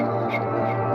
うん。